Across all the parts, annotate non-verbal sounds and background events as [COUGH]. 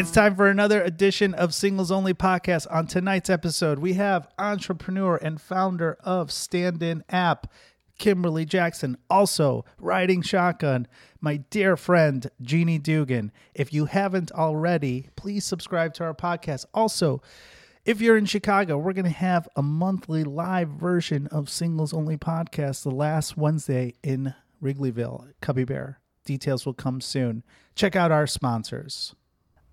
It's time for another edition of Singles Only Podcast. On tonight's episode, we have entrepreneur and founder of Stand In App, Kimberly Jackson, also riding shotgun, my dear friend Jeannie Doogan. If you haven't already, please subscribe to our podcast. Also, if you're in Chicago, we're going to have a monthly live version of Singles Only Podcast the last Wednesday in Wrigleyville, Cubby Bear. Details will come soon. Check out our sponsors.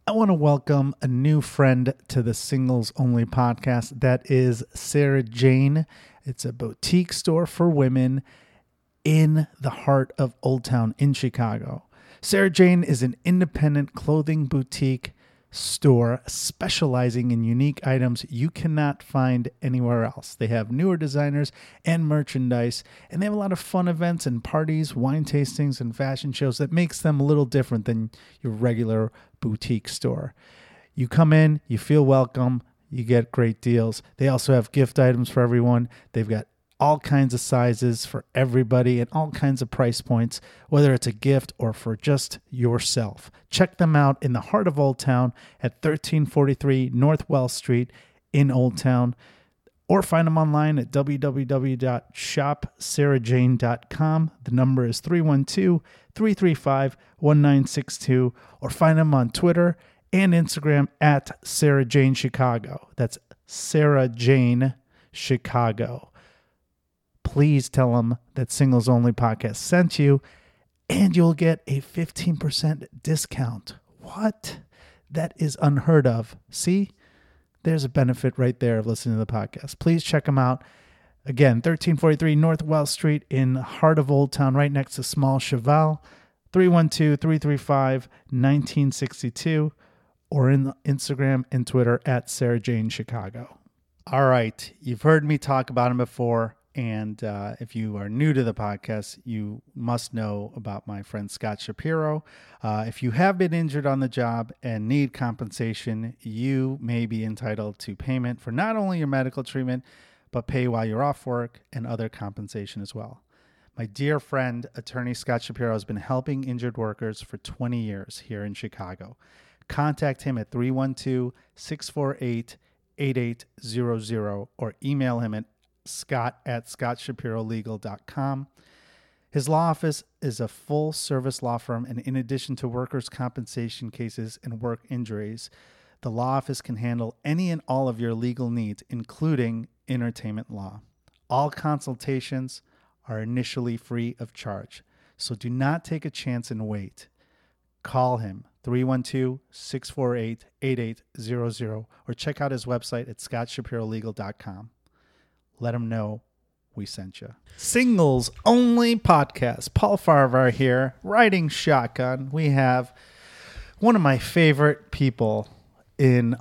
I want to welcome a new friend to the Singles Only podcast. That is Sarah Jane. It's a boutique store for women in the heart of Old Town in Chicago. Sarah Jane is an independent clothing boutique store specializing in unique items you cannot find anywhere else. They have newer designers and merchandise, and they have a lot of fun events and parties, wine tastings, and fashion shows that makes them a little different than your regular boutique store. You come in, you feel welcome, you get great deals. They also have gift items for everyone. They've got all kinds of sizes for everybody and all kinds of price points, whether it's a gift or for just yourself. Check them out in the heart of Old Town at 1343 North Wells Street in Old Town, or find them online at www.shopsarahjane.com. The number is 312 335 1962, or find them on Twitter and Instagram at Sarah Jane Chicago. That's Sarah Jane Chicago please tell them that Singles Only Podcast sent you, and you'll get a 15% discount. What? That is unheard of. See, there's a benefit right there of listening to the podcast. Please check them out. Again, 1343 North Wells Street in heart of Old Town, right next to Small Cheval, 312 335 1962, or in Instagram and Twitter at Sarah Jane Chicago. All right, you've heard me talk about them before. And uh, if you are new to the podcast, you must know about my friend Scott Shapiro. Uh, if you have been injured on the job and need compensation, you may be entitled to payment for not only your medical treatment, but pay while you're off work and other compensation as well. My dear friend, attorney Scott Shapiro, has been helping injured workers for 20 years here in Chicago. Contact him at 312 648 8800 or email him at scott at scottshapirolegal.com. His law office is a full service law firm, and in addition to workers' compensation cases and work injuries, the law office can handle any and all of your legal needs, including entertainment law. All consultations are initially free of charge, so do not take a chance and wait. Call him 312 648 8800 or check out his website at scottshapirolegal.com let them know we sent you. Singles only podcast. Paul Farahvar here, riding shotgun. We have one of my favorite people in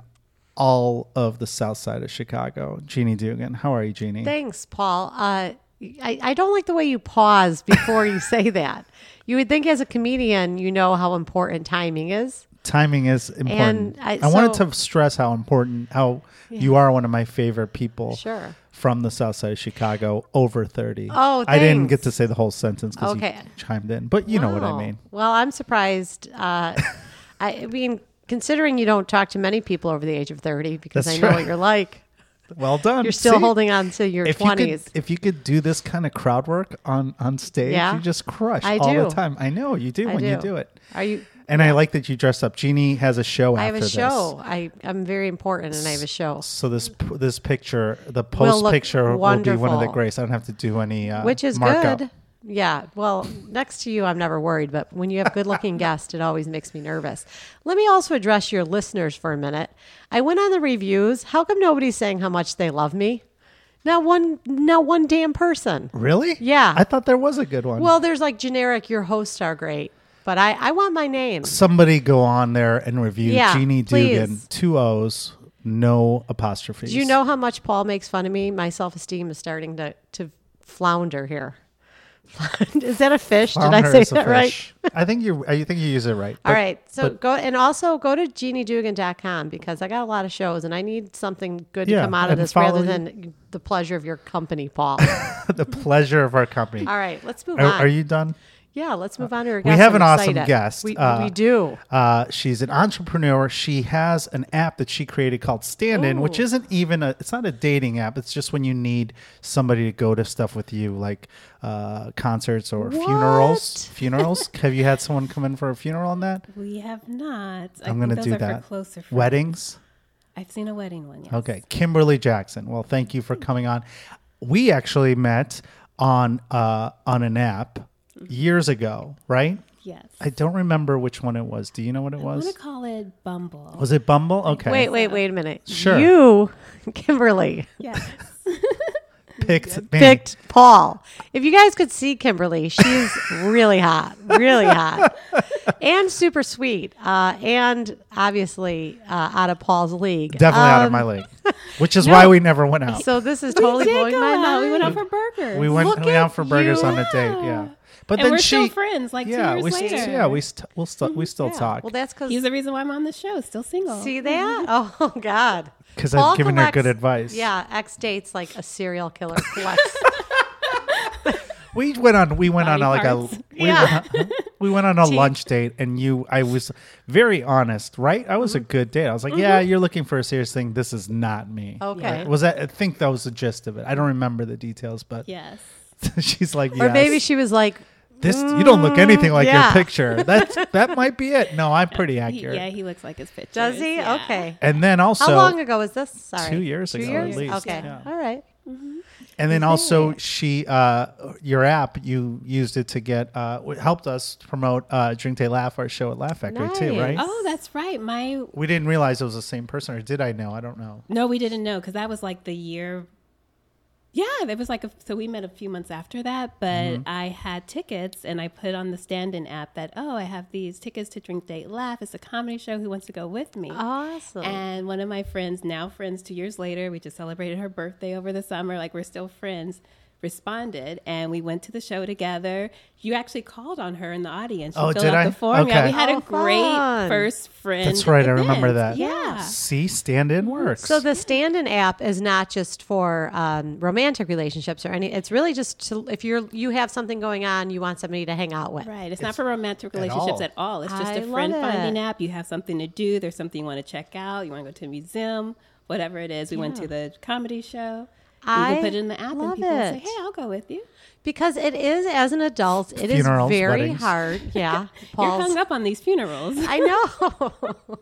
all of the south side of Chicago, Jeannie Doogan. How are you, Jeannie? Thanks, Paul. Uh, I, I don't like the way you pause before you say [LAUGHS] that. You would think as a comedian, you know how important timing is. Timing is important. And I- I wanted to stress how important, how you are one of my favorite people. Sure. From the south side of Chicago, over 30. Oh, I didn't get to say the whole sentence because Okay. you chimed in, but you know what I mean. Well, I'm surprised. Uh, [LAUGHS] I mean, considering you don't talk to many people over the age of 30, because That's I know right. what you're like. [LAUGHS] Well done. You're still See? holding on to your if you 20s. could, if you could do this kind of crowd work on on stage, Yeah. you just crush I all the time. I know you do I when you do. do it. Are you? And I like that you dress up. Jeannie has a show I have a show. I, I'm very important and I have a show. So this this picture, the post look picture will be one of the greats. I don't have to do any uh, Which is markup. good. Yeah. Well, next to you, I'm never worried, but when you have good looking [LAUGHS] guests, it always makes me nervous. Let me also address your listeners for a minute. I went on the reviews. How come nobody's saying how much they love me? Not one, not one damn person. Really? Yeah. I thought there was a good one. Well, there's like generic, your hosts are great, but I, I want my name. somebody go on there and review Yeah, Jeannie Doogan, please. two O's, no apostrophes. Do you know how much Paul makes fun of me? My self esteem is starting to, to flounder here. [LAUGHS] is that a fish? Did I say that right? I think you. I think you use it right. All But- right. So but- go and also go to jeanniedoogan.com because I got a lot of shows and I need something good Yeah, to come out of this rather you. than the pleasure of your company, Paul. [LAUGHS] the pleasure of our company. All right, let's move Are, on. are you done? Yeah, let's move on to her We guest. have I'm an awesome excited. guest. We, Uh, we do. Uh, she's an entrepreneur. She has an app that she created called Stand In, which isn't even a. It's not a dating app. It's just when you need somebody to go to stuff with you, like uh, concerts or funerals. What? [LAUGHS] Funerals. have you had someone come in for a funeral on that? We have not. I I'm think going to those do are that. For closer friends. Weddings. I've seen a wedding one. Yes. Okay, Kimberly Jackson. Well, thank you for coming on. We actually met on uh, on an app years ago, right? Yes. I don't remember which one it was. Do you know what it was? I want was? to call it Bumble. Was it Bumble? Okay. Wait, wait, wait a minute. Sure. You, [LAUGHS] Kimberly, yes. [LAUGHS] Picked me. picked Paul. If you guys could see Kimberly, she's [LAUGHS] really hot, really hot, and super sweet, uh, and obviously uh, out of Paul's league. Definitely out of Um, my league. Which is why we never went out. So this is totally we did blowing my out. mind. We went out for burgers. we went we went out for burgers you. on a date. Yeah. But and then we're she still friends. Like yeah, two we years st- later. yeah, we st- we'll still we still talk Well, that's because He's the reason why I'm on the show. Still single. see that. [LAUGHS] Oh God. because I've given her good advice. Yeah, ex dates like a serial killer [LAUGHS] collects. We went on we went Body on a, like a [LAUGHS] we, Yeah. went, we went on a lunch date and you I was very honest, right? I was Mm-hmm. a good date. I was like, "Yeah, you're looking for a serious thing. This is not me." Okay. Was that I think that was the gist of it. I don't remember the details, but Yes. she's like, Or maybe she was like, this you don't look anything like yeah. your picture. That's [LAUGHS] that might be it. No, I'm pretty He, accurate. yeah, he looks like his picture. does he? Okay. And then also How long ago was this? Sorry. Two years Two ago, years? at least, Okay. yeah. All right. And then also she, uh, your app, you used it to get, uh, helped us promote uh, Drink Date Laugh, our show at Laugh Factory too, right? Oh, that's right. My We didn't realize it was the same person, or did I know? I don't know. no, we didn't know because that was like the year. Yeah, it was like a, so we met a few months after that, but Mm-hmm. I had tickets and I put on the stand-in app that oh I have these tickets to Drink Date Laugh. It's a comedy show. Who wants to go with me? Awesome. And one of my friends, now friends, two years later, we just celebrated her birthday over the summer. Like we're still friends. Responded, and we went to the show together. You actually called on her in the audience. She Oh, filled did out I? the form. Yeah, Okay. we had Oh, a great fun. first friend. That's right, I remember that. Yeah. See, stand in works. so the stand-in app is not just for um, romantic relationships or any. It's really just to, if you're you have something going on, you want somebody to hang out with. Right. It's, not for romantic relationships all. at all. It's just I a friend finding app. You have something to do. There's something you want to check out. You want to go to a museum, whatever it is. We went to the comedy show. You I can put it in the app and love people will say, it. hey, I'll go with you. Because it is, as an adult, it is Funerals, very weddings. hard. [LAUGHS] Yeah, You're hung up on these funerals. I know. [LAUGHS]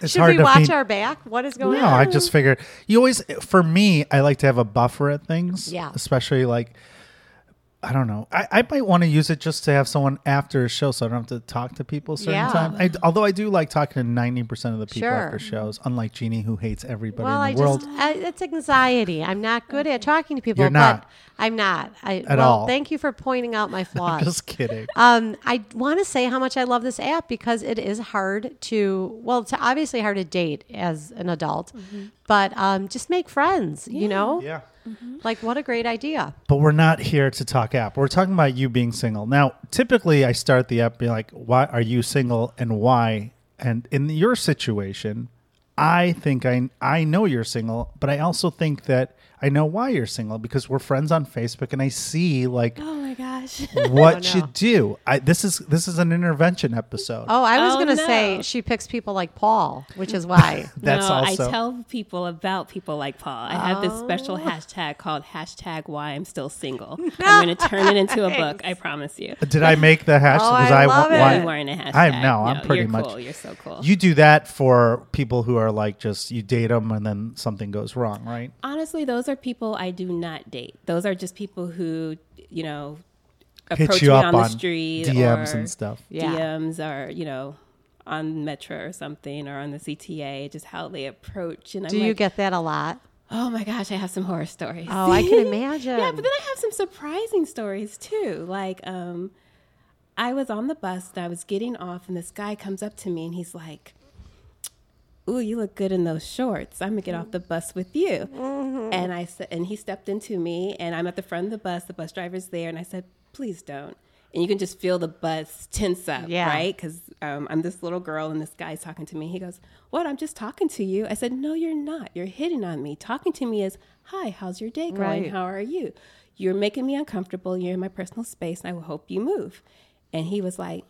it's Should hard we to watch feed- our back? What is going No, on? I just figured you always. For me, I like to have a buffer at things. Yeah. Especially like, I don't know. I, I might want to use it just to have someone after a show, so I don't have to talk to people a certain Yeah. time. I, although I do like talking to ninety percent of the people Sure. after shows, unlike Jeannie, who hates everybody Well, I in the world. just I, it's anxiety. I'm not good at talking to people. You're not. But I'm not. I, At well, all. Thank you for pointing out my [LAUGHS] I'm flaws. just kidding. Um, I want to say how much I love this app because it is hard to, well, it's obviously hard to date as an adult, but um, just make friends, you know? yeah. Mm-hmm. Like, what a great idea. But we're not here to talk app. We're talking about you being single. Now, typically I start the app being like, why are you single and why? And in your situation, I think I I know you're single, but I also think that I know why you're single because we're friends on Facebook and I see like oh my gosh. [LAUGHS] what no. you do. I this is this is an intervention episode. Oh, I was Oh, going to no. say she picks people like Paul, which is why. [LAUGHS] That's no, also I tell people about people like Paul. I have this special Oh. hashtag called hashtag why I'm still single. [LAUGHS] I'm going to turn it into a book. I promise you. Uh, did I make the hash? Oh, was I I, love why- it. You weren't a hashtag. I know, I'm pretty you're much- Cool. You're so cool. You do that for people who are like just you date them and then something goes wrong, right? Honestly, those are people I do not date. Those are just people who, you know, Hit approach you me up on the street DMs or and stuff. Yeah. DMs or, you know, on Metro or something or on the CTA, just how they approach. And I'm Do you get that a lot? oh my gosh, I have some horror stories. Oh, I can [LAUGHS] imagine. Yeah, but then I have some surprising stories too. Like, um, I was on the bus and I was getting off, and this guy comes up to me and he's like, "Ooh, you look good in those shorts. I'm gonna get off the bus with you." And I said, and he stepped into me, and I'm at the front of the bus. The bus driver's there, and I said, "Please don't." And you can just feel the bus tense up, Yeah. right? Because um, I'm this little girl, and this guy's talking to me. He goes, "What? I'm just talking to you." I said, "No, you're not. You're hitting on me. Talking to me is, hi, how's your day going? Right. How are you? You're making me uncomfortable. You're in my personal space, and I will hope you move." And he was like,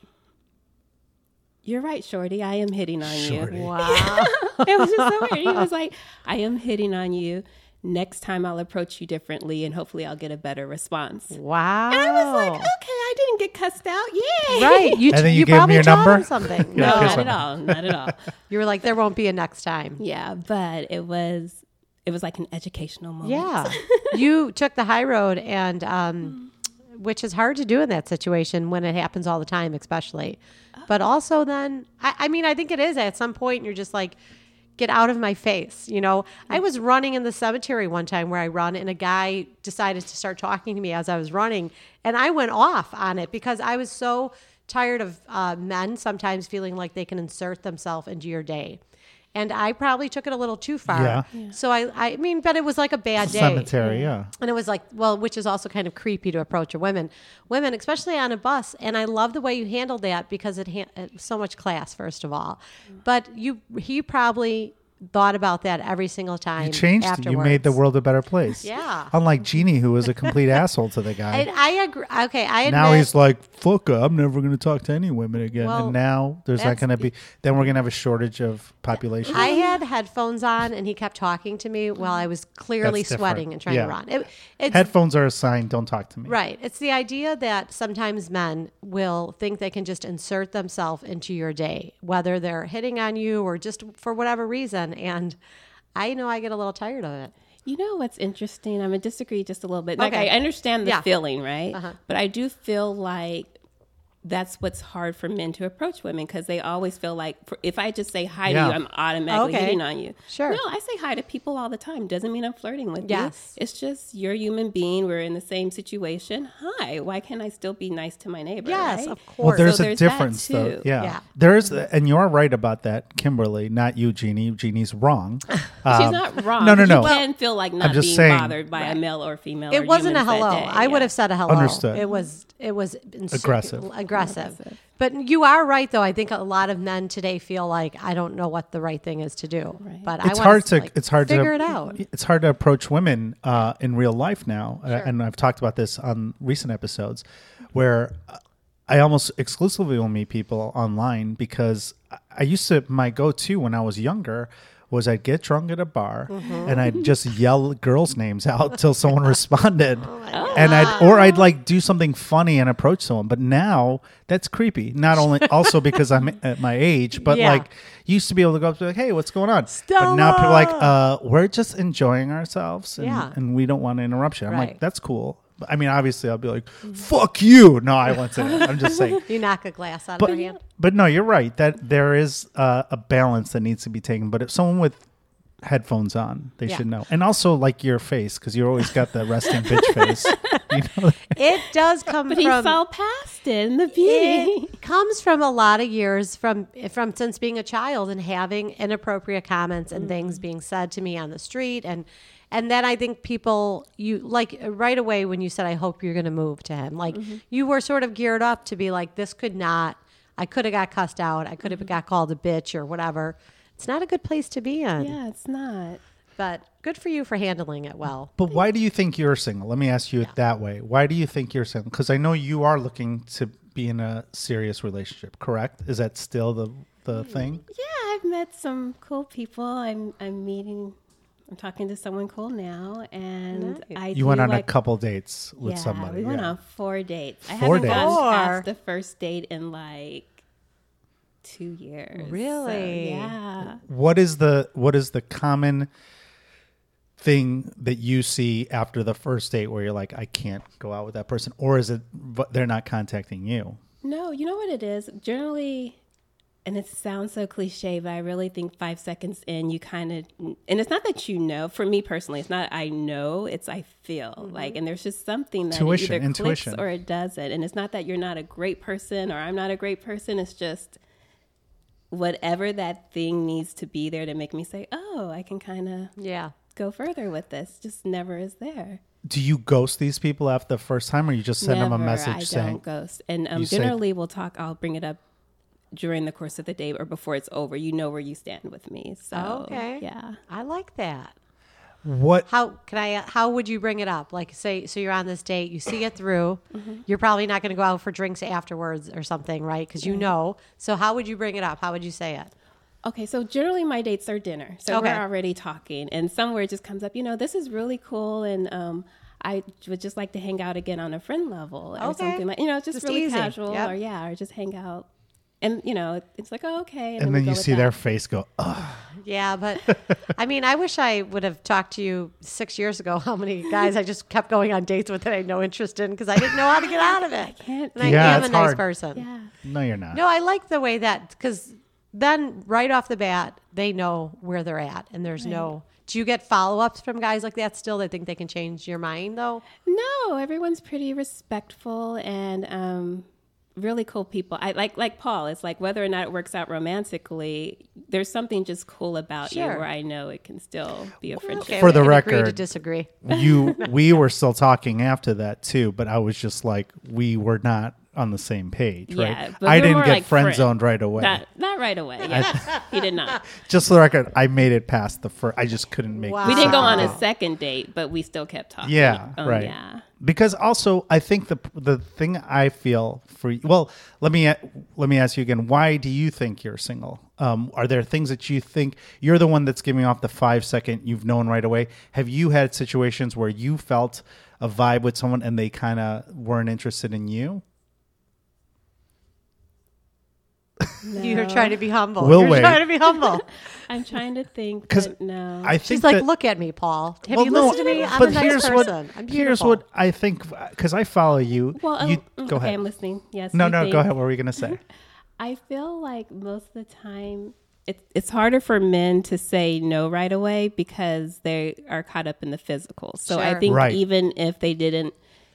You're right, Shorty. I am hitting on Shorty. you. [LAUGHS] Wow. it was just so weird. He was like, I am hitting on you. Next time I'll approach you differently and hopefully I'll get a better response. wow. And I was like, okay, I didn't get cussed out. Yay. Right. [LAUGHS] You, And then you you gave probably your taught number? him something. [LAUGHS] Yeah, No, here's not at all. Not at all. [LAUGHS] You were like, there won't be a next time. Yeah, but it was it was like an educational moment. Yeah. you took the high road and um which is hard to do in that situation when it happens all the time, especially. But also then I, I mean I think it is at some point you're just like get out of my face. You know, I was running in the cemetery one time where I run and a guy decided to start talking to me as I was running and I went off on it because I was so tired of uh, men sometimes feeling like they can insert themselves into your day. And I probably took it a little too far. Yeah. So I, I mean, but it was like a bad day. Cemetery, yeah. Mm-hmm. And it was like, well, which is also kind of creepy to approach a women, women, especially on a bus. And I love the way you handled that because it had so much class, first of all. Mm-hmm. But you, he probably thought about that every single time. You changed. it. You made the world a better place. [LAUGHS] Yeah. Unlike Jeannie, who was a complete asshole to the guy. And I agree. Okay, I admit. now he's like, "Fuck, I'm never going to talk to any women again." Well, and now there's not going to be. Then we're going to have a shortage of population. I had headphones on, and he kept talking to me while I was clearly That's different. sweating and trying Yeah. to run. It, it's Headphones are a sign. Don't talk to me. Right. It's the idea that sometimes men will think they can just insert themselves into your day, whether they're hitting on you or just for whatever reason. And I know I get a little tired of it. You know what's interesting? I'm gonna disagree just a little bit. Like Okay. I understand the Yeah. feeling, right? Uh-huh. But I do feel like that's what's hard for men to approach women because they always feel like for, if I just say hi Yeah. to you, I'm automatically Okay. hitting on you. Sure. No, I say hi to people all the time. Doesn't mean I'm flirting with you. Yes. you. It's just you're a human being. We're in the same situation. Hi. Why can't I still be nice to my neighbor? Yes, right? of course. Well, there's So a there's that difference, though. Yeah. Yeah. there's, and you're right about that, Kimberly. Not you, Jeannie. Jeannie's wrong. [LAUGHS] She's Um, not wrong. No, no, no. You can feel like not just being saying- bothered by a male or female. or it wasn't a hello. day. I would have said a hello. Understood. It was it was ins- Aggressive. Aggressive. Aggressive. But you are right, though. I think a lot of men today feel like I don't know what the right thing is to do. Right. But it's want hard to like, it's hard figure to figure it out. It's hard to approach women uh, in real life now, Uh, Sure. and I've talked about this on recent episodes, where I almost exclusively will meet people online because I- I used to my go to when I was younger was I'd get drunk at a bar Mm-hmm. and I'd just yell girls' names out till someone [LAUGHS] responded, Oh and I'd or I'd like do something funny and approach someone. But now that's creepy. Not only [LAUGHS] also because I'm at my age, but Yeah. like used to be able to go up to like, hey, what's going on? But now people are like, uh, we're just enjoying ourselves and, Yeah. and we don't want to interrupt you. I'm like, that's cool. But, I mean, obviously, I'll be like, fuck you. No, I won't say that. I'm just saying. [LAUGHS] You knock a glass out But, of their hand. but no, you're right that there is uh, a balance that needs to be taken. But if someone with headphones on, they Yeah. should know. And also like your face because you always got the resting bitch [LAUGHS] face. You know, It does come But he from saw past it in the beauty. it comes from a lot of years from from since being a child and having inappropriate comments and things being said to me on the street and and then I think people you like right away when you said I hope you're going to move to him like mm-hmm. you were sort of geared up to be like this could not I could have got cussed out I could have mm-hmm. got called a bitch or whatever it's not a good place to be in Yeah, it's not. but good for you for handling it well But why do you think you're single? Let me ask you it that way. Why do you think you're single? Because I know you are looking to be in a serious relationship, correct? Is that still the the mm, thing? Yeah, I've met some cool people. I'm I'm meeting. I'm talking to someone cool now, and Nice. I You went on like, a couple dates with yeah, somebody. We went yeah. on four dates. I Four haven't dates? gone Four. past the first date in like two years. So, Really? yeah. What is the what is the common thing that you see after the first date where you're like, I can't go out with that person, or is it they're not contacting you? No, you know what it is? Generally, and it sounds so cliche, but I really think five seconds in, you kind of, and it's not that you know, for me personally, it's not I know, it's I feel. Like, and there's just something that Tuition, either intuition. clicks or it doesn't. And it's not that you're not a great person or I'm not a great person. It's just whatever that thing needs to be there to make me say, oh, I can kind of yeah go further with this, just never is there. Do you ghost these people after the first time, or you just send them a message I saying, don't ghost. And um, You say- generally, we'll talk. I'll bring it up during the course of the day or before it's over. You know where you stand with me. So okay yeah. I like that What How can I? How would you bring it up? Like, say, so you're on this date, you see it through. Mm-hmm. You're probably not going to go out for drinks afterwards or something, right? Because you know. So how would you bring it up? How would you say it? Okay, so generally my dates are dinner. So Okay. we're already talking, and somewhere it just comes up, you know, this is really cool, and um, I would just like to hang out again on a friend level or Okay. something like, you know, just, Just really easy. casual, Yep. or yeah, or just hang out. And you know, it's like, oh, okay. and we then go you with see that. their face go, Ugh. Yeah, but I mean, I wish I would have talked to you six years ago. [LAUGHS] How many guys I just kept going on dates with that I had no interest in because I didn't know how to get out of it. can't- And I Yeah, am a it's nice hard. person. Yeah. no, you're not. No, I like the way that because then right off the bat they know where they're at, and there's no. Do you get follow ups from guys like that still? They think they can change your mind though. No, everyone's pretty respectful and um, really cool people. I like like Paul. It's like whether or not it works out romantically, there's something just cool about you where I know it can still be a friendship. Okay, For the can agree to record- disagree. you [LAUGHS] we were still talking after that too, but I was just like we were not on the same page, right? Yeah, but I we didn't get like friend zoned right away. Not not right away. Yeah. [LAUGHS] he did not. [LAUGHS] just for the record, I made it past the first. I just couldn't make. Wow. the We didn't go on second a second date, but we still kept talking. Yeah, Um, right. Yeah. Because also, I think the the thing I feel for you. Well, let me let me ask you again. Why do you think you're single? Um, are there things that you think you're the one that's giving off the five second you've known right away? Have you had situations where you felt a vibe with someone and they kind of weren't interested in you? [LAUGHS] You're trying to be humble. We'll You're wait. trying to be humble. [LAUGHS] I'm trying to think, 'Cause but no. I think She's like, that- look at me, Paul. Have Well, you no, listened to me? I'm but a nice here's person. what I'm beautiful. here's what I think because I follow you. well, you um, go okay, ahead. I'm listening. Yes. No, no, think- go ahead. What were we gonna say? [LAUGHS] I feel like most of the time it's it's harder for men to say no right away because they are caught up in the physical. So I think Right. even if they didn't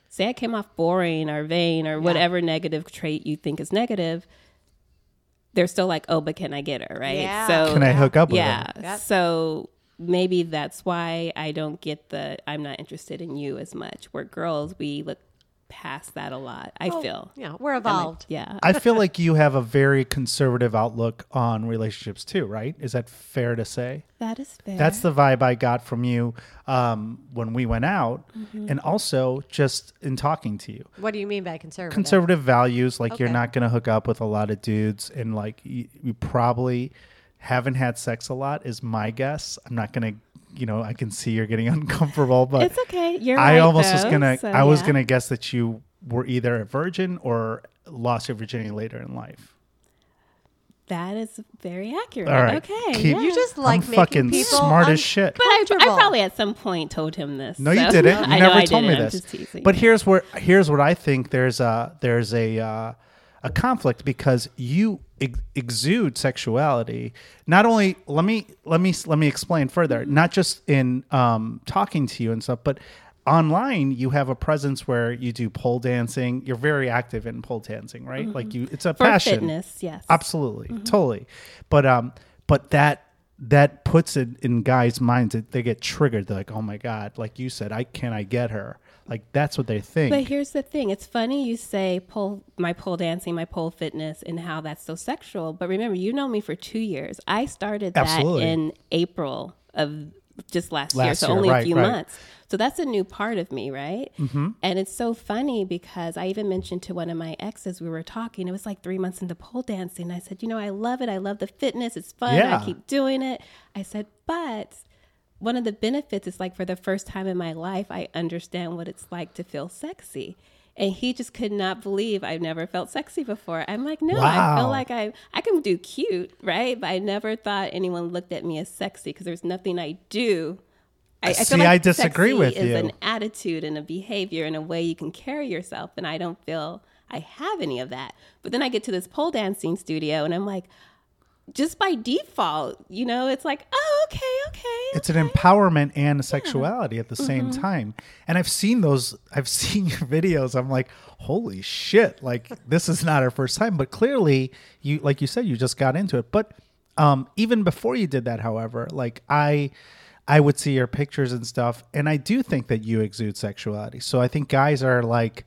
say I came off boring or vain or whatever negative trait you think is negative, they're still like, oh, but can I get her right? Yeah. So Can I hook up with yeah. her? Yep. So maybe that's why I don't get the I'm not interested in you as much. Where girls we look past that a lot. I feel. yeah, we're evolved. Yeah. I [LAUGHS] feel like you have a very conservative outlook on relationships too, right? Is that fair to say? that is fair. That's the vibe I got from you um, when we went out, Mm-hmm. and also just in talking to you. What do you mean by conservative? Conservative values, like you're not going to hook up with a lot of dudes, and like you, you probably haven't had sex a lot, is my guess. I'm not going to, you know, I can see you're getting [LAUGHS] uncomfortable, but it's okay. You're I right, almost was gonna. so, I was yeah. gonna guess that you were either a virgin or lost your virginity later in life. That is very accurate. All right. Okay. Keep- yeah. You just like I'm making fucking people smart un- as shit. But I, I probably at some point told him this. No, you didn't. [LAUGHS] You I know never I told me didn't. I'm this. just. But here's where here's what I think. There's a there's a uh, a conflict because you ex- exude sexuality. Not only let me let me let me explain further. Not just in um, talking to you and stuff, but online you have a presence where you do pole dancing. You're very active in pole dancing, right? Like you, it's a for passion. fitness, yes. Absolutely, totally. But um, but that that puts it in guys' minds that they get triggered. They're like, oh my god, like you said, I can I get her? Like that's what they think. But here's the thing: it's funny you say pole, my pole dancing, my pole fitness, and how that's so sexual. But remember, you know me for two years. I started that Absolutely. in April of just last, year, so year, only right, a few right. months. So that's a new part of me, right? Mm-hmm. And it's so funny because I even mentioned to one of my exes, we were talking. It was like three months into pole dancing. I said, you know, I love it. I love the fitness. It's fun. Yeah. I keep doing it. I said, but one of the benefits is like for the first time in my life, I understand what it's like to feel sexy. And he just could not believe I've never felt sexy before. I'm like, no, I feel like I I can do cute, right? But I never thought anyone looked at me as sexy because there's nothing I do. I, I See, like I disagree sexy with is you. an attitude and a behavior and a way you can carry yourself, and I don't feel I have any of that. But then I get to this pole dancing studio, and I'm like, just by default, you know, it's like, oh, okay, okay. it's an empowerment and a sexuality at the same Mm-hmm. time. And I've seen those. I've [LAUGHS] seen your videos. I'm like, holy shit! Like this is not our first time, but clearly you, like you said, you just got into it. But um, even before you did that, however, like I. I would see your pictures and stuff, and I do think that you exude sexuality. So I think guys are like,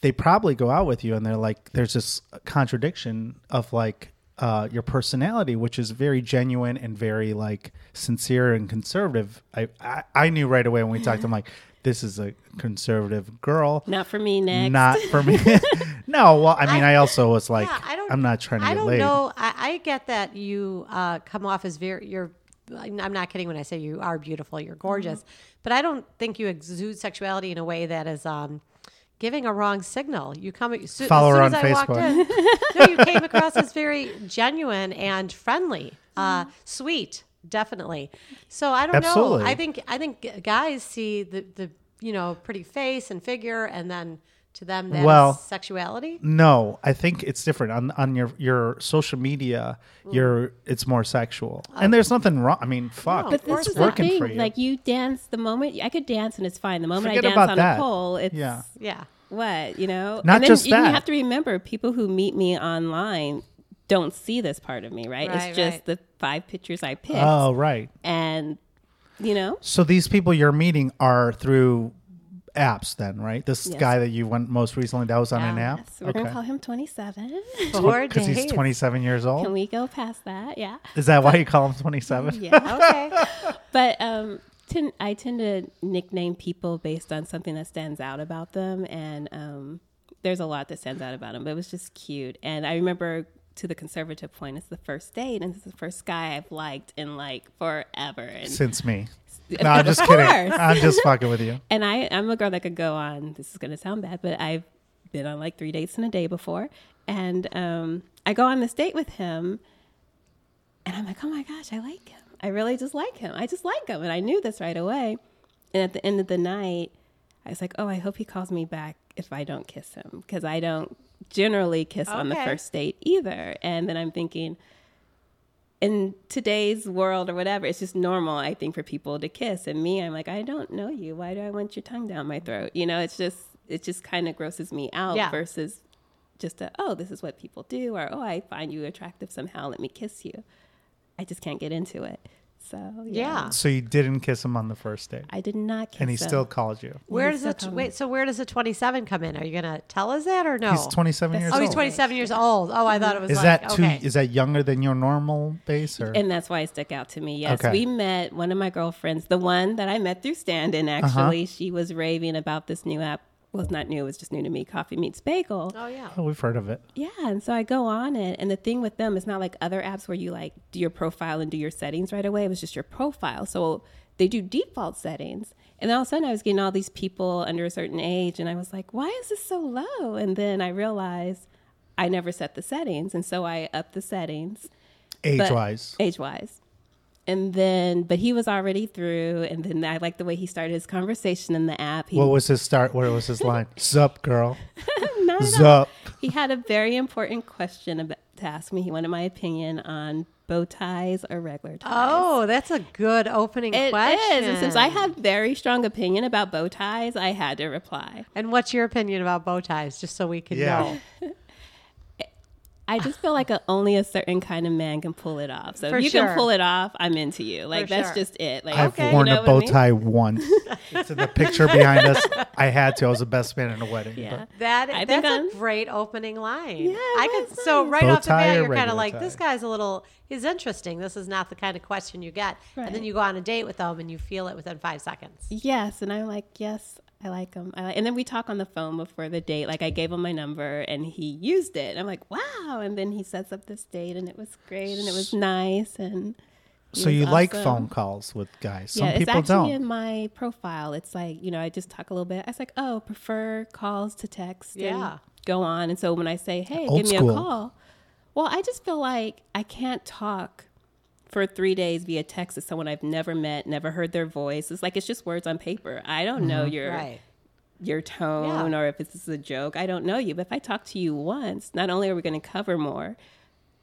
they probably go out with you, and they're like, there's this contradiction of like, uh, your personality, which is very genuine and very like sincere and conservative. I I, I knew right away when we talked. I'm like, this is a conservative girl. Not for me next. Not for me. [LAUGHS] [LAUGHS] no, well, I mean, I, also was like, Yeah, I don't- I'm not trying to I get don't laid. know. I, I get that you uh, come off as very. You're. I'm not kidding when I say you are beautiful. You're gorgeous, but I don't think you exude sexuality in a way that is um, giving a wrong signal. You come as soon, Follow as, her on as I walked Facebook. in. [LAUGHS] no, you came across as very genuine and friendly, uh, sweet, definitely. So I don't Absolutely. know. I think I think guys see the the you know pretty face and figure, and then to them that's Well, sexuality. No, I think it's different on on your your social media. Mm. You're it's more sexual, and there's nothing wrong. I mean, fuck, No, But Of course this is it's the working thing. for you. Like you dance the moment I could dance and it's fine. The moment Forget I dance about on that. a pole, it's Yeah. Yeah. what you know. Not and then just you, that. You have to remember, people who meet me online don't see this part of me, right? Right, it's just right. the five pictures I picked, oh right. and you know, So these people you're meeting are through apps, then, right? This Yes. guy that you went most recently that was on an Yeah. app. so we're gonna call him twenty seven. Because [LAUGHS] he's 27 years old. Can we go past that? Yeah, Is that why you call him 27? yeah. [LAUGHS] Okay. but um, ten, I tend to nickname people based on something that stands out about them, and um, there's a lot that stands out about them. But it was just cute, and I remember to the conservative point, it's the first date, and it's the first guy I've liked in like forever, and Since me. [LAUGHS] No, I'm just kidding. I'm just fucking with you. [LAUGHS] and I I'm a girl that could go on. This is gonna sound bad, but I've been on like three dates in a day before, and um, I go on this date with him, and I'm like, oh my gosh, I like him. I really just like him. I just like him, and I knew this right away. And at the end of the night, I was like, oh, I hope he calls me back if I don't kiss him because I don't generally kiss on the first date either. And then I'm thinking, in today's world or whatever, it's just normal, I think, for people to kiss. And me, I'm like, I don't know you. Why do I want your tongue down my throat? You know, it's just, it just kind of grosses me out Yeah. versus just a, oh, this is what people do, or oh, I find you attractive somehow. Let me kiss you. I just can't get into it. So yeah, Yeah. So you didn't kiss him on the first date, I did not kiss him. and he him. still called you. Where He's does still it wait? So where does the 27 come in? Are you gonna tell us that or no? He's 27 years old. Oh, old. he's 27 years old. Oh, I thought it was Is like, that too? okay. Is that younger than your normal base? Or And that's why it stuck out to me. Yes, Okay. we met one of my girlfriends, the one that I met through stand-in. Uh-huh. Actually, she was raving about this new app. Well, it's not new; it was just new to me. Coffee meets bagel. oh yeah. oh, we've heard of it. Yeah, and so I go on it, and the thing with them is not like other apps where you like do your profile and do your settings right away. It was just your profile. So they do default settings, and then all of a sudden I was getting all these people under a certain age, and I was like, why is this so low? And then I realized I never set the settings, and so I upped the settings Age wise, age wise. And then, but he was already through, and then I like the way he started his conversation in the app. He, what was his start? What was his line? [LAUGHS] Zup, girl. [LAUGHS] not at. Zup. he had a very important question about, to ask me. He wanted my opinion on bow ties or regular ties. Oh, that's a good opening It is. question. And since I have very strong opinion about bow ties, I had to reply. And what's your opinion about bow ties? Just so we can Yeah. know. [LAUGHS] I just feel like a, only a certain kind of man can pull it off. So For if you sure. can pull it off, I'm into you. Like For that's sure. just it. Like I've okay, worn you know a what bow I mean? tie once. [LAUGHS] it's in the picture behind us. I had to. I was the best man in a wedding. Yeah. That I that's I'm- a great opening line. Yeah, I could that's so right Bow off the bat you're kind of like tie? this guy's a little he's interesting. This is not the kind of question you get. And then you go on a date with them and you feel it within 5 seconds. Yes, and I'm like, yes, I like him. I like, and then we talk on the phone before the date. Like I gave him my number, and he used it. I'm like, wow. And then he sets up this date, and it was great, and it was nice, and So was you like phone calls with guys? Some yeah, it's people actually don't. in my profile. It's like you know, I just talk a little bit. I was like, oh, prefer calls to text. and Yeah. go on. And so when I say, hey, Old give me school. a call, well, I just feel like I can't talk for three days via text to someone I've never met, never heard their voice. It's like it's just words on paper. I don't know Mm-hmm. your Right. your tone Yeah. or if this is a joke. I don't know you. But if I talk to you once, not only are we going to cover more,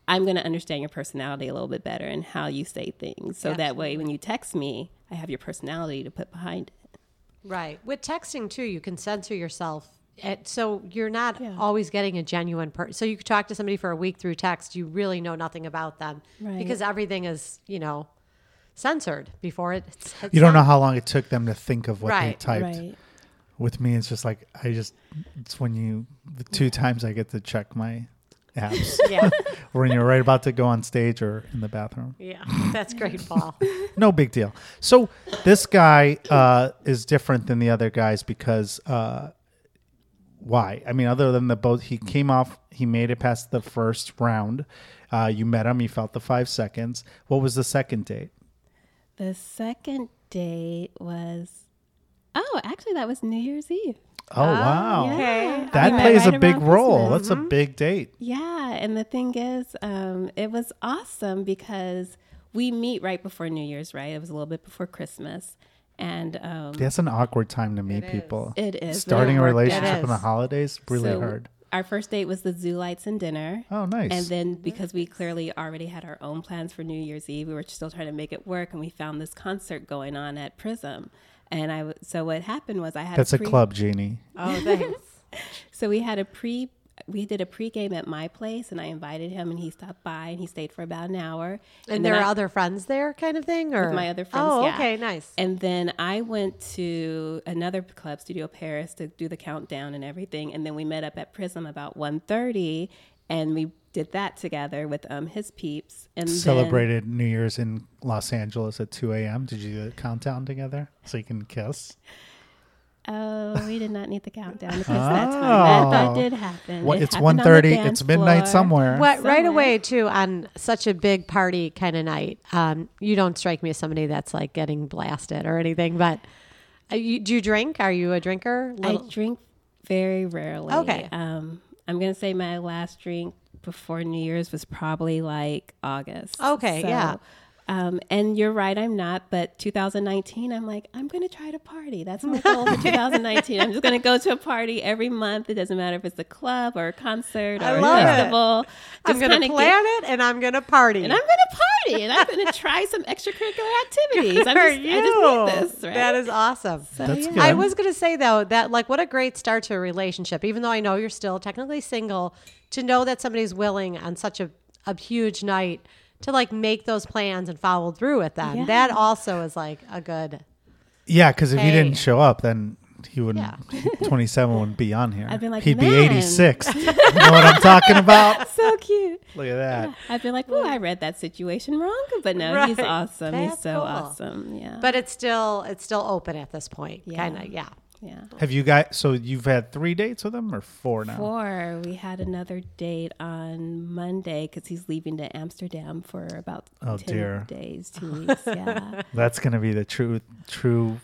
I'm going to understand your personality a little bit better and how you say things. So that way, when you text me, I have your personality to put behind it. Right. With texting too, you can censor yourself. It, so you're not Yeah. always getting a genuine person. So you could talk to somebody for a week through text. You really know nothing about them Right. because everything is, you know, censored before it. [LAUGHS] It's, it's you don't know how long it took them to think of what they typed. Right. With me, it's just like I just. It's when you the two times I get to check my apps [LAUGHS] Yeah. [LAUGHS] when you're right about to go on stage or in the bathroom. Yeah. That's great, Paul. No big deal. So this guy uh, is different than the other guys because uh, why? I mean, other than the both, he came off, he made it past the first round. Uh, you met him, you felt the five seconds. What was the second date? The second date was, oh, actually, that was New Year's Eve. Oh, wow. Yeah. That We plays right a big around role. Christmas. That's a big date. Yeah, and the thing is, um, it was awesome because we meet right before New Year's, right? It was a little bit before Christmas, and um, That's an awkward time to meet It people. it is Starting a relationship in the holidays, really So hard. Our first date was the zoo lights and dinner. Oh, nice. And then because we clearly already had our own plans for New Year's Eve, we were still trying to make it work, and we found this concert going on at Prism. And I w- so what happened was I had That's a pre- club, Jeannie. Oh, thanks. [LAUGHS] So we had a pre we did a pregame at my place and I invited him and he stopped by and he stayed for about an hour. And, then there are I- other friends there, kind of thing, or my other friends, Oh, yeah. okay, nice. And then I went to another club, Studio Paris, to do the countdown and everything. And then we met up at Prism about 1.30 and we did that together with um, his peeps. And then- Celebrated New Year's in Los Angeles at 2 a.m. Did you do the countdown together so you can kiss? Oh, we did not need the countdown to kiss that time. That, Oh. that did happen. What, It it's happened on 1.30. dance It's midnight floor. somewhere. What, right away too on such a big party kind of night. Um, you don't strike me as somebody that's like getting blasted or anything. But uh, you, do you drink? Are you a drinker? I drink very rarely. Okay. Um, I'm gonna say my last drink before New Year's was probably like August. Okay, yeah. Um, and you're right, I'm not. But 2019, I'm like, I'm gonna try to party. That's my goal for [LAUGHS] 2019. I'm just gonna go to a party every month. It doesn't matter if it's a club or a concert or a love it. festival. I'm going to plan get- it and I'm going to party. and I'm gonna party, and I'm gonna try some extracurricular activities. I'm For just, I just need this, right? That is awesome. So, That's yeah. good. I was going to say though that like what a great start to a relationship. Even though I know you're still technically single, to know that somebody's willing on such a, a huge night to like make those plans and follow through with them. Yeah. That also is like a good. Yeah, because if he didn't show up, then he wouldn't. Yeah. 27 wouldn't be on here. I'd be like, he'd be 86. [LAUGHS] you know what I'm talking about? [LAUGHS] so cute. Look at that. I'd be like, "Oh, I read that situation wrong," but no, he's Right. awesome. he's so cool. awesome. Yeah, But it's still it's still open at this point. Yeah. Kind of yeah. Yeah. Have you guys? So you've had three dates with him or four now? Four. We had another date on Monday because he's leaving to Amsterdam for about Oh, ten dear. days, two [LAUGHS] weeks. Yeah. That's going to be the true true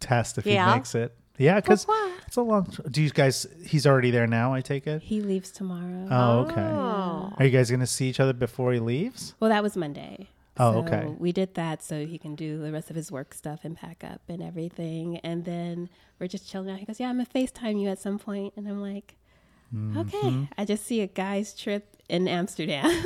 test if Yeah. he makes it. Yeah, because it's a long. Do you guys? He's already there now. I take it. he leaves tomorrow. Oh, okay. Oh. Are you guys going to see each other before he leaves? Well, that was Monday. Oh, So okay. We did that so he can do the rest of his work stuff and pack up and everything. And then we're just chilling out. He goes, Yeah, I'm going to FaceTime you at some point. And I'm like, Mm-hmm. Okay. I just see a guy's trip in Amsterdam. [LAUGHS]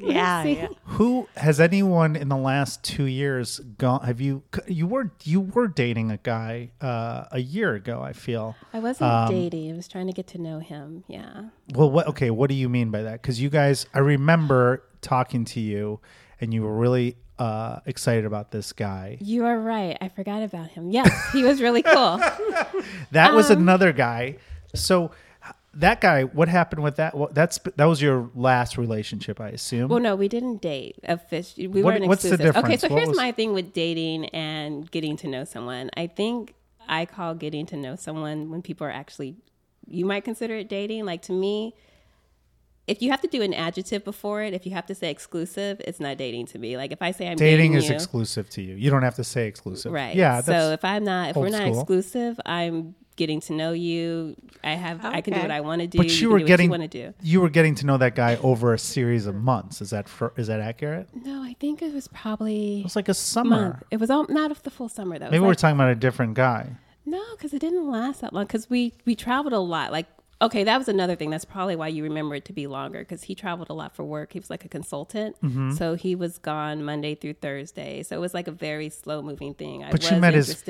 Yeah, yeah. Who has anyone in the last two years gone? Have you? You were you were dating a guy uh, a year ago. I feel. I wasn't Um, dating. I was trying to get to know him. Yeah. Well, what? Okay, what do you mean by that? Because you guys, I remember talking to you, and you were really uh, excited about this guy. You are right. I forgot about him. Yes, he was really cool. [LAUGHS] That was Um, another guy. So that guy, what happened with that? Well, that's that was your last relationship, I assume. well, no, we didn't date. Offic- we What- weren't what's the exclusive. Okay, so What here's was- my thing with dating and getting to know someone. I think I call getting to know someone when people are actually, you might consider it dating. Like to me, if you have to do an adjective before it, if you have to say exclusive, it's not dating to me. Like if I say I'm dating dating is you, exclusive to you. You don't have to say exclusive. Right. Yeah. So if I'm not, if we're not school. exclusive, I'm getting to know you. I have, I can do what I want to do. but you can were do getting what you want to do. you were getting to know that guy over a series of months. Is that for, is that accurate? No, I think it was probably It was like a a summer. month. It was all, not of the full summer though. Maybe was we're talking about a different guy. No, because it didn't last that long. Because we we traveled a lot. Like, okay, that was another thing. That's probably why you remember it to be longer. Because he traveled a lot for work. He was like a consultant, Mm-hmm. so he was gone Monday through Thursday. So it was like a very slow moving thing. I But was you met his-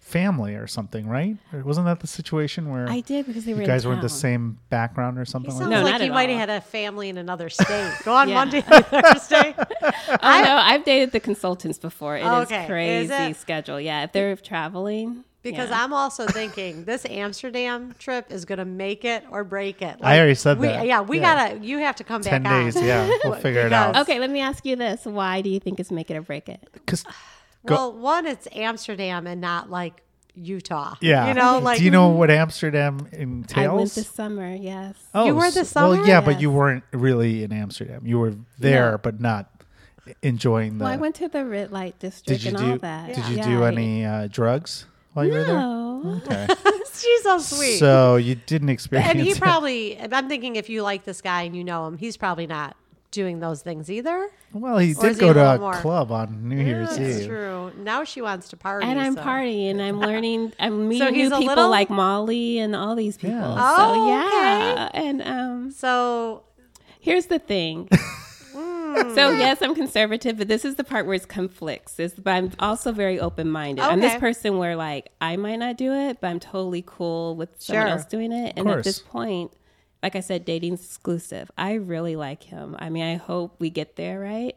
Family or something, right? Or wasn't that the situation where I did because they were you in guys were in the same background or He something sounds like No, that? like not you at might have had a family in another state. [LAUGHS] Go on Yeah. Monday through Thursday. [LAUGHS] Oh no, I've dated the consultants before. It is Okay, is crazy it? schedule. Yeah, if they're traveling, Because Yeah. I'm also thinking this Amsterdam trip is going to make it or break it. I already said we, that. Yeah, we Yeah. gotta. You have to come Ten back days. on. Yeah, we'll [LAUGHS] figure it out. Okay, let me ask you this: Why do you think it's make it or break it? Because [SIGHS] Well, one, it's Amsterdam and not like Utah. yeah, you know, like do you know what Amsterdam entails? I entails? went this summer. Yes. Oh, You were s- this Well, summer? yeah, but you weren't really in Amsterdam. You were there, No. but not enjoying the. Well, I went to the red light district did you and do? all that. Did you Yeah, do any uh, drugs while you were there? No. Okay, [LAUGHS] she's so sweet. so you didn't experience. and he it. probably. I'm thinking if you like this guy and you know him, he's probably not doing those things either. Well, he Or did is he go a to little a more- club on New Year's Eve. That's Eve. true. Now she wants to party. And I'm so. partying. And I'm learning. I'm [LAUGHS] meeting he's new a people little- like Molly and all these people. Yeah. So Oh, yeah. And um, So here's the thing. [LAUGHS] Mm. so yes, I'm conservative, but this is the part where it conflicts. Is but I'm also very open minded. I'm this person where like I might not do it, but I'm totally cool with someone Sure. else doing it. And at this point, like I said, dating's exclusive. I really like him. I mean, I hope we get there, right?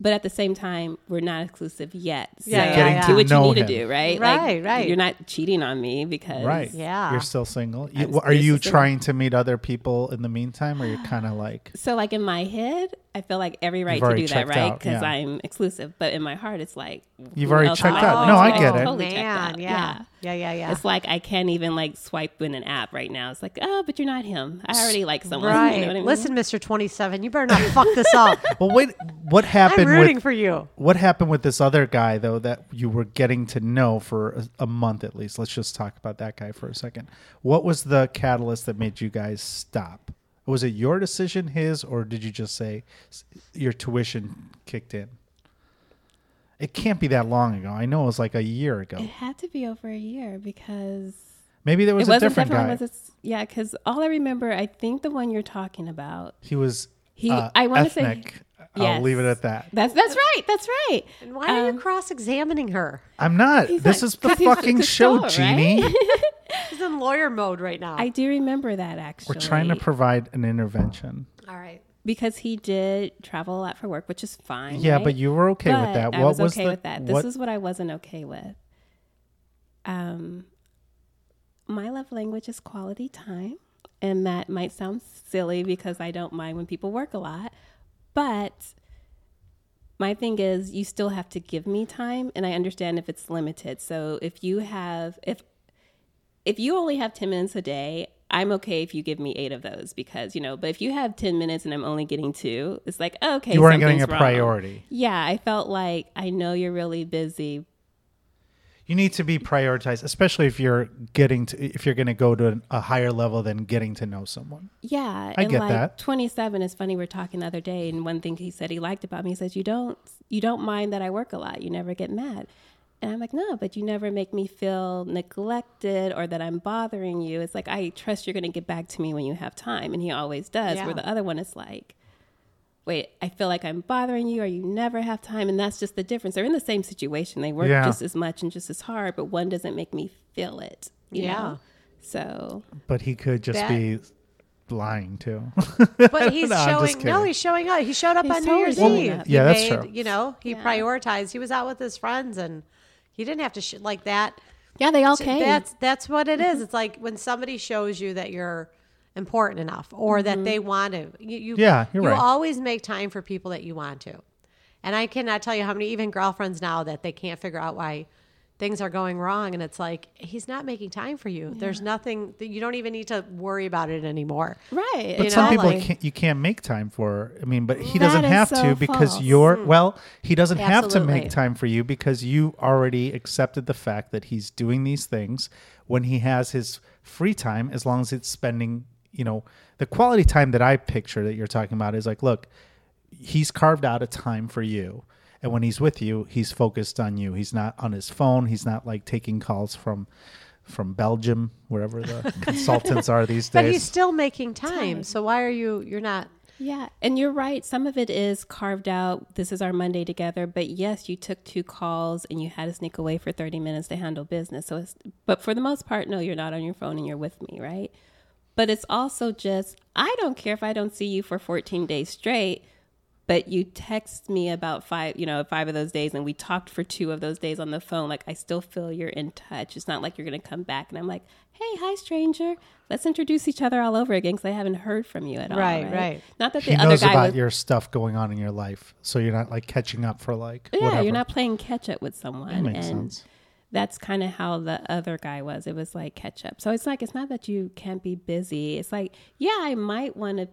But at the same time, we're not exclusive yet. So Yeah, yeah, Getting yeah. to do what you need him. to do, right? Right, right. You're not cheating on me because Right. Yeah. You're still single. You, I'm are you single. trying to meet other people in the meantime, or you're kind of like? So, like in my head, I feel like every right to do that, right? Because yeah. I'm exclusive. But in my heart, it's like You've already checked out. I No, I going to? get it. Totally checked man, out. yeah. yeah, yeah, yeah. It's like I can't even like swipe in an app right now. It's like, oh, but you're not him. I already like someone. Right. [LAUGHS] You know what I mean? Listen, Mr. 27, you better not fuck this up. [LAUGHS] Well, wait. What I'm happened rooting with for you. what happened with this other guy though that you were getting to know for a, a month at least? Let's just talk about that guy for a second. What was the catalyst that made you guys stop? Was it your decision, his, or did you just say your tuition kicked in? It can't be that long ago. I know it was like a year ago. It had to be over a year because Maybe there was it a wasn't different guy. was a, yeah. Because all I remember, I think the one you're talking about. He was. He- uh, I wanna say- ethnic. I'll leave it at that. That's that's right. That's right. And why are Um, you cross examining her? I'm not. He's This not- is the [LAUGHS] fucking show, Jeannie. right? [LAUGHS] She's in lawyer mode right now. I do remember that actually. We're trying to provide an intervention. All right. because he did travel a lot for work, which is fine. Yeah, right? but you were okay with But that. I What was okay the, with that. This what- is what I wasn't okay with. Um, my love language is quality time, and that might sound silly because I don't mind when people work a lot, but my thing is you still have to give me time, and I understand if it's limited. So if you have if if you only have 10 minutes a day, I'm okay if you give me eight of those because, you know, but if you have 10 minutes and I'm only getting two, it's like, okay, you weren't getting a wrong. priority. Yeah, I felt like I know you're really busy. You need to be prioritized, especially if you're getting to if you're going to go to a higher level than getting to know someone. Yeah, I and get like that. 27 is funny. We are talking the other day, and one thing he said he liked about me, he says, "You don't, you don't mind that I work a lot. You never get mad." And I'm like, "No, but you never make me feel neglected or that I'm bothering you. It's like I trust you're going to get back to me when you have time, and he always does. Yeah. Where the other one is like." Wait, I feel like I'm bothering you, or you never have time, and that's just the difference. They're in the same situation; they work Yeah. just as much and just as hard, but one doesn't make me feel it. You Yeah. know? So But he could just That- be lying too. But [LAUGHS] he's No, showing. No, he's showing up. He showed up He's on New Year's doing Eve. that. He Yeah, that's made, true. You know, he Yeah. prioritized. He was out with his friends, and he didn't have to sh- like that. yeah, they all came. That's that's what it is. Mm-hmm. It's like when somebody shows you that you're important enough, or that mm-hmm. they want to. You, you Yeah, you're you right. always make time for people that you want to. And I cannot tell you how many even girlfriends now that they can't figure out why things are going wrong, and it's like he's not making time for you. There's nothing that you don't even need to worry about it anymore. right. But You some know, people like- can't, you can't make time for. I mean, but he doesn't have so to because false. you're hmm. well. He doesn't have to make time for you because you already accepted the fact that he's doing these things when he has his free time, as long as it's spending. You know, the quality time that I picture that you're talking about is like, look, he's carved out a time for you. And when he's with you, he's focused on you. He's not on his phone. He's not like taking calls from from Belgium, wherever the [LAUGHS] consultants are these days. But he's still making time. So why are you? You're not. Yeah, and you're right. Some of it is carved out. This is our Monday together. But yes, you took two calls and you had to sneak away for 30 minutes to handle business. So, it's, but for the most part, no, you're not on your phone and you're with me, right? But it's also just, I don't care if I don't see you for 14 days straight. But you text me about five, you know, five of those days, and we talked for two of those days on the phone. Like I still feel you're in touch. It's not like you're gonna come back and I'm like, hey, hi, stranger. Let's introduce each other all over again because I haven't heard from you at all. Right, Right, right. Not that He the other knows guy about was. your stuff going on in your life, so you're not like catching up for like yeah, whatever. you're not playing catch up with someone. That makes and sense. that's kind of how the other guy was. It was like catch up. So it's like it's not that you can't be busy. It's like, yeah, I might want to,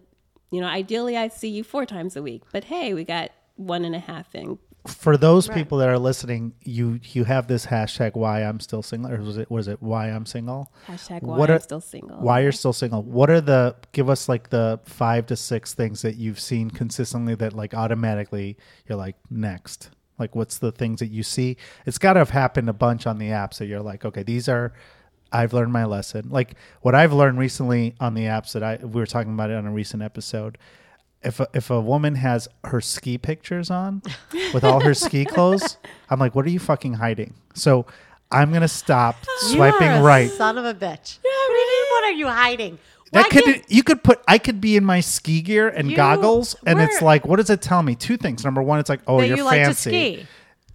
you know, ideally I see you four times a week, but hey, we got one and a half in. For those people that are listening, you you have this hashtag why I'm still single, or was it was it why I'm single? Hashtag why What I'm are- still single. Why you're still single? What are the give us like the five to six things that you've seen consistently that like automatically you're like next? Like what's the things that you see? It's got to have happened a bunch on the apps that you're like, okay, these are. I've learned my lesson. Like what I've learned recently on the apps that I we were talking about it on a recent episode. If a, if a woman has her ski pictures on [LAUGHS] with all her ski clothes, I'm like, what are you fucking hiding? So I'm gonna stop [LAUGHS] swiping you are a right. Son of a bitch. what do you? What are you hiding? Why That could can't- you could put I could be in my ski gear and You- goggles and it's like what does it tell me? Two things. Number one, it's like oh that you're you like to fancy. ski.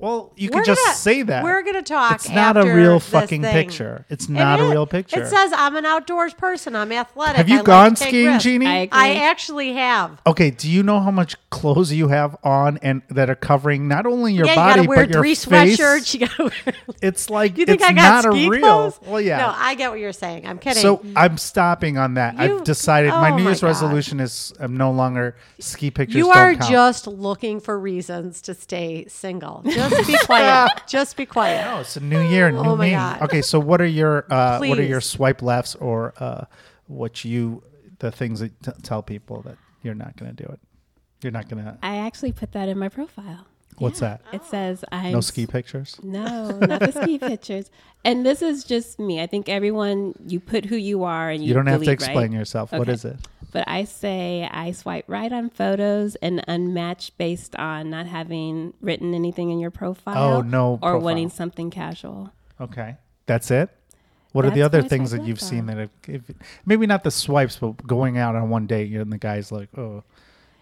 Well, you We're could just gonna- say that. We're gonna talk. It's not a real fucking thing. picture. It's It not a real picture. It says I'm an outdoors person. I'm athletic. have you like gone to take skiing. Jeannie? I. I actually have. okay, do you know how much clothes you have on and that are covering not only your yeah, you body gotta wear but your three face? sweatshirts. You gotta wear. [LAUGHS] It's like You think it's I got not ski a real. clothes? Well, yeah. No, I get what you're saying. I'm kidding. So I'm stopping on that. You- I've decided my oh New Year's God. resolution is I'm no longer ski pictures. you don't are count. just looking for reasons to stay single. Just be quiet. [LAUGHS] just be quiet. No, it's a new year, new Oh my me. God. Okay, so what are your uh, what are your swipe lefts or uh, what you the things that t- tell people that you're not going to do it? You're not going to. I actually put that in my profile. What's that? It says I'm No ski pictures. No, not the ski pictures. And this is just me. I think everyone you put who you are and you, You don't have to explain right? yourself. What Okay. is it? But I say I swipe right on photos and unmatch based on not having written anything in your profile. Oh, no Or profile. wanting something casual. Okay, that's it. What are the other things that you've seen that have if, maybe not the swipes, but going out on one date and the guy's like, oh,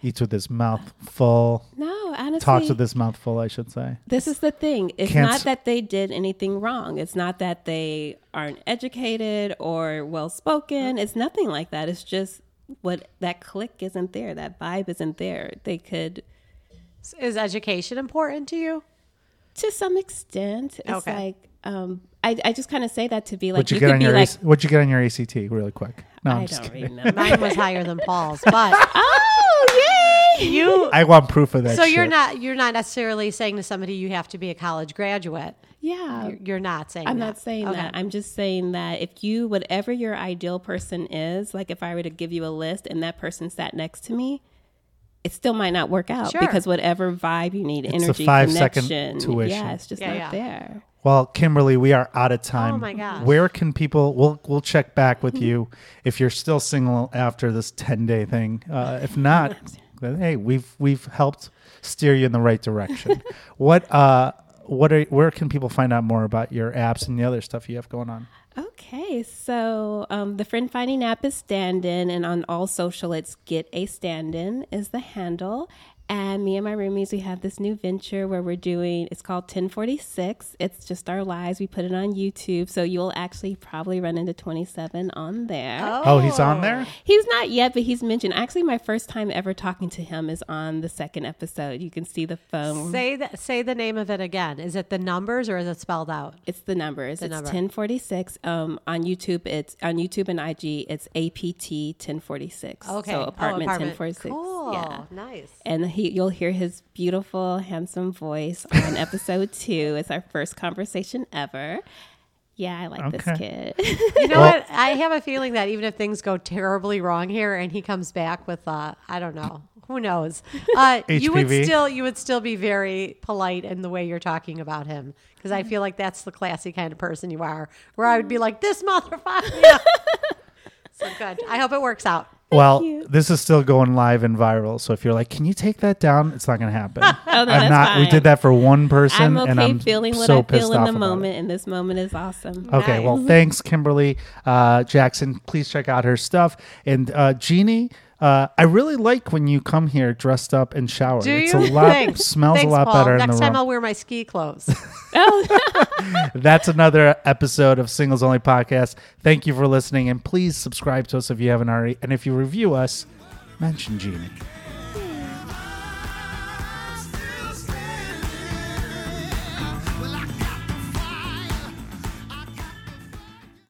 eats with his mouth full, No, honestly. talks with his mouth full, I should say. This is the thing. It's Can't not that they did anything wrong. It's not that they aren't educated or well spoken. It's nothing like that. It's just what that click isn't there. That vibe isn't there. They could, Is education important to you? to some extent, it's Okay. like, um, I, I just kind of say that to be like, What'd you, you, get could on be your like, AC What'd you get on your ACT? Really quick. No, I'm I just don't kidding. remember. Mine was higher than Paul's, but [LAUGHS] oh, yay! you. I want proof of that. so you're not you're not necessarily saying to somebody you have to be a college graduate. Yeah. You're, you're not saying. I'm that. not saying Okay. that. I'm just saying that if you, whatever your ideal person is, like if I were to give you a list and that person sat next to me, it still might not work out Sure. because whatever vibe you need, It's a energy, five-second connection, tuition. yeah, it's just Yeah, not yeah. there. Well, Kimberly, we are out of time. Oh my gosh. Where can people? We'll we'll check back with you [LAUGHS] if you're still single after this ten day thing. Uh, if [LAUGHS] not, then hey, we've we've helped steer you in the right direction. [LAUGHS] what uh what are where can people find out more about your apps and the other stuff you have going on? Okay, so um, the friend finding app is stand in, and on all social, it's get a stand in is the handle. And me and my roomies, we have this new venture where we're doing, it's called 1046. It's just our lives. We put it on YouTube. So you'll actually probably run into 27 on there. Oh, he's on there. He's not yet, but he's mentioned. Actually, my first time ever talking to him is on the second episode. You can see the phone. Say the, say the name of it again. Is it the numbers or is it spelled out? It's the numbers. it's number. 1046. Um, on YouTube, it's on YouTube and IG, it's APT 1046. Okay. So Oh, apartment, apartment. 1046. Cool. Yeah. Nice. And he, you'll hear his beautiful, handsome voice on [LAUGHS] episode two. It's our first conversation ever. Yeah, I like this kid. You know Well- [LAUGHS] what? I have a feeling that even if things go terribly wrong here and he comes back with uh I don't know. Who knows? [LAUGHS] Uh, you would still you would still be very polite in the way you're talking about him because I feel like that's the classy kind of person you are. Where I would be like this motherfucker. Yeah. so good. I hope it works out. Well, you. this is still going live and viral. So if you're like, "Can you take that down?" It's not going to happen. [LAUGHS] Oh, no, I'm not. We did that for one person, I'm okay and I'm feeling what so I feel in the about it. moment, and this moment is awesome. Okay, well, thanks, Kimberly uh, Jackson. Please check out her stuff. And uh, Jeannie, Uh, I really like when you come here dressed up and shower. Do it's you? a lot Thanks. smells Thanks, a lot Paul. better Next in the time room. I'll wear my ski clothes. [LAUGHS] Oh, [LAUGHS] [LAUGHS] That's another episode of Singles Only Podcast. Thank you for listening, and please subscribe to us if you haven't already. And if you review us, mention Jeannie.